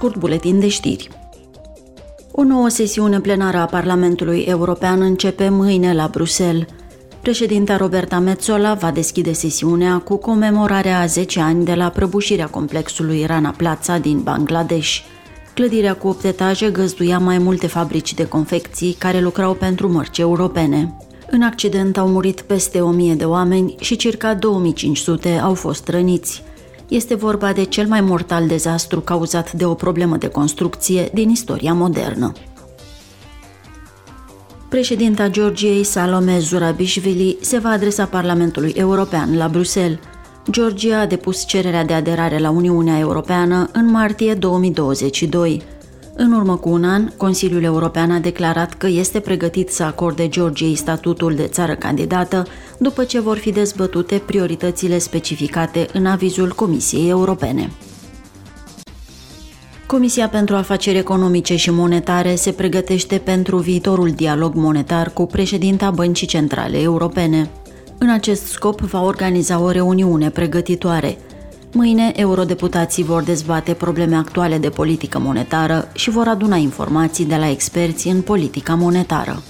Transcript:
scurt buletin de știri. O nouă sesiune plenară a Parlamentului European începe mâine la Bruxelles. Președinta Roberta Metzola va deschide sesiunea cu comemorarea a 10 ani de la prăbușirea complexului Rana Plaza din Bangladesh. Clădirea cu 8 etaje găzduia mai multe fabrici de confecții care lucrau pentru mărci europene. În accident au murit peste 1000 de oameni și circa 2500 au fost răniți. Este vorba de cel mai mortal dezastru cauzat de o problemă de construcție din istoria modernă. Președinta Georgiei Salome Zurabișvili se va adresa Parlamentului European la Bruxelles. Georgia a depus cererea de aderare la Uniunea Europeană în martie 2022. În urmă cu un an, Consiliul European a declarat că este pregătit să acorde Georgiei statutul de țară candidată după ce vor fi dezbătute prioritățile specificate în avizul Comisiei Europene. Comisia pentru Afaceri Economice și Monetare se pregătește pentru viitorul dialog monetar cu președinta Băncii Centrale Europene. În acest scop va organiza o reuniune pregătitoare – Mâine, eurodeputații vor dezbate probleme actuale de politică monetară și vor aduna informații de la experți în politica monetară.